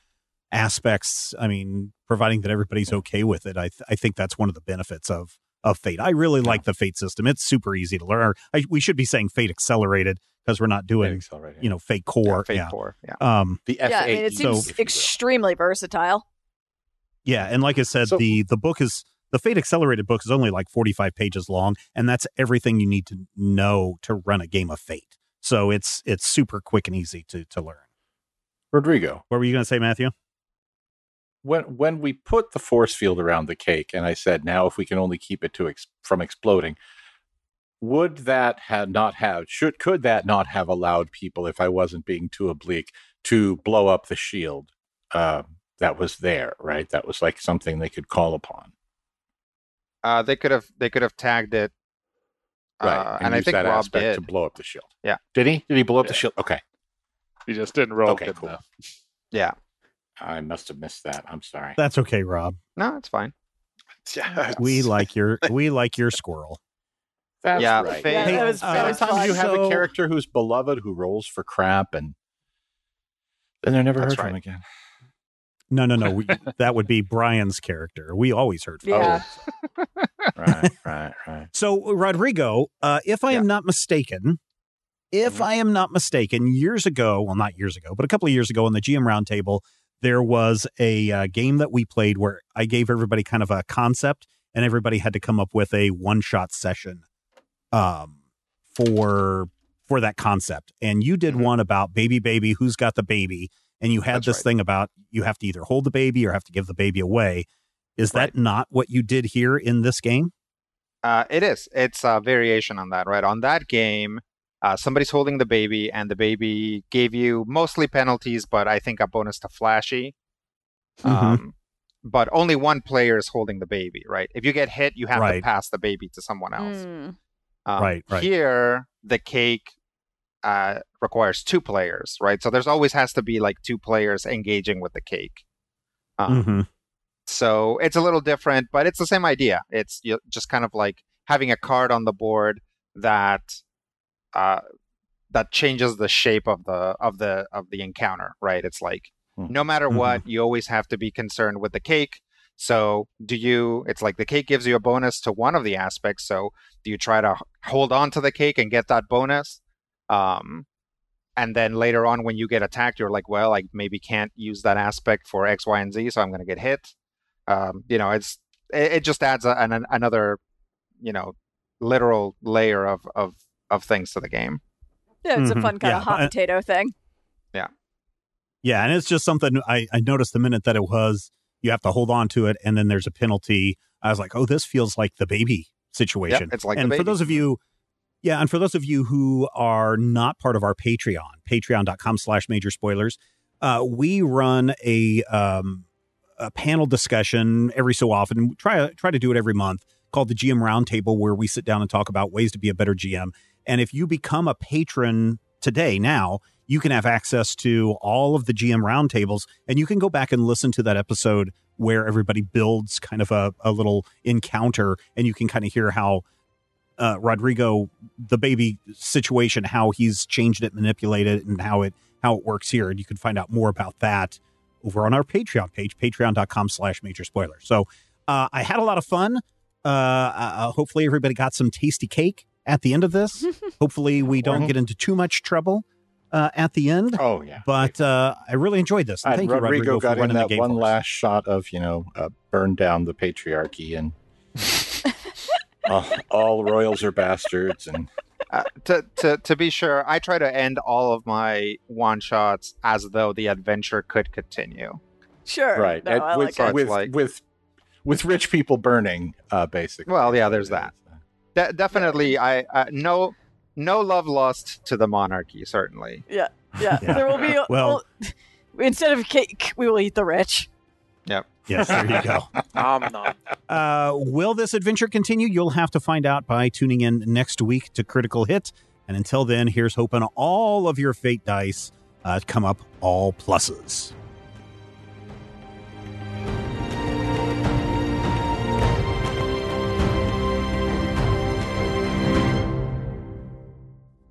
aspects i mean providing that everybody's okay with it i th- i think that's one of the benefits of of fate i really like the fate system it's super easy to learn I, we should be saying fate accelerated because we're not doing Accelerated. you know fake Yeah, core. Fate yeah. Core. Yeah. Um, the yeah, I mean, F8, it seems if you will. extremely versatile. Yeah, and like I said, So- the the book is the Fate Accelerated book is only like forty five pages long, and that's everything you need to know to run a game of Fate. So it's it's super quick and easy to to learn. Rodrigo, What were you going to say, Matthew? when when we put the force field around the cake, and I said, now if we can only keep it to ex- from exploding, would that had not have should could that not have allowed people, if I wasn't being too oblique, to blow up the shield uh, that was there? Right, that was like something they could call upon. Uh, they could have they could have tagged it. Right, Uh, and, and I think that Rob aspect did. to blow up the shield. Yeah. did he? Did he blow up the shield? Okay, He just didn't roll Okay, cool. enough. Yeah. I must have missed that. I'm sorry. That's okay, Rob. No, it's fine. Yeah. We like your we like your squirrel. That's Yeah, right. Fate- Yeah, that was, uh, that Sometimes you have So- a character who's beloved who rolls for crap and then they're never That's heard from again. No, no, no. We, that would be Brian's character. We always heard from. Yeah. him. right, right, right. So, Rodrigo, uh, if I am not mistaken, if Mhm. I am not mistaken, years ago, well, not years ago, but a couple of years ago on the GM Roundtable, there was a uh, game that we played where I gave everybody kind of a concept and everybody had to come up with a one shot session um, for for that concept. And you did Mhm. one about baby, baby, who's got the baby. And you had That's this right. thing about you have to either hold the baby or have to give the baby away. Is that Right. not what you did here in this game? Uh, it is. It's a variation on that, right? On that game, uh, somebody's holding the baby, and the baby gave you mostly penalties, but I think a bonus to flashy. Mhm. Um, but only one player is holding the baby, right? If you get hit, you have Right. to pass the baby to someone else. Mm. Um, Right, right. Here, the cake uh, requires two players, right? So there's always has to be like two players engaging with the cake. Um, Mhm. So it's a little different, but it's the same idea. It's you just kind of like having a card on the board that uh, that changes the shape of the of the of the encounter, right? It's like Hmm. no matter Mhm. what, you always have to be concerned with the cake. So do you? It's like the cake gives you a bonus to one of the aspects. So do you try to hold on to the cake and get that bonus? Um, and then later on, when you get attacked, you're like, well, I maybe can't use that aspect for X, Y, and Z, so I'm going to get hit. Um, you know, it's it, it just adds a, an, another, you know, literal layer of of of things to the game. Yeah, it's Mhm. a fun kind Yeah, of hot but- potato thing. Yeah, Yeah, and it's just something I, I noticed the minute that it was you have to hold on to it, and then there's a penalty. I was like, oh, this feels like the baby situation. Yep, it's like the and for those of you, yeah, and for those of you who are not part of our Patreon, patreon.com slash major spoilers, uh, we run a um, a panel discussion every so often. Try try to do it every month called the GM Roundtable, where we sit down and talk about ways to be a better GM. And if you become a patron today, now you can have access to all of the GM roundtables, and you can go back and listen to that episode where everybody builds kind of a, a little encounter, and you can kind of hear how uh, Rodrigo, the baby situation, how he's changed it, manipulated, it, and how it how it works here. And you can find out more about that over on our Patreon page, patreon.com slash major spoiler. So uh, I had a lot of fun. Uh, uh, hopefully everybody got some tasty cake at the end of this. hopefully we don't Mhm. get into too much trouble uh, at the end. Oh yeah. But uh, I really enjoyed this. And And thank you, Rodrigo Rodrigo, for got in running the that game one last shot of you know uh, burn down the patriarchy and all, all royals are bastards and Uh, to, to to be sure, I try to end all of my one shots as though the adventure could continue. Sure. right No, and I with like with, like- with with rich people burning uh basically Well, yeah, there's that De- definitely, I uh, no no love lost to the monarchy. Certainly, Yeah, Yeah. there will be. Well- Well, instead of cake, we will eat the rich. Yes, there you go. Nom nom. Uh, will this adventure continue? You'll have to find out by tuning in next week to Critical Hit. And until then, here's hoping all of your fate dice uh, come up all pluses.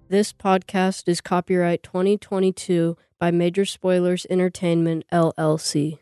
This podcast is copyright 2022 by Major Spoilers Entertainment, LLC.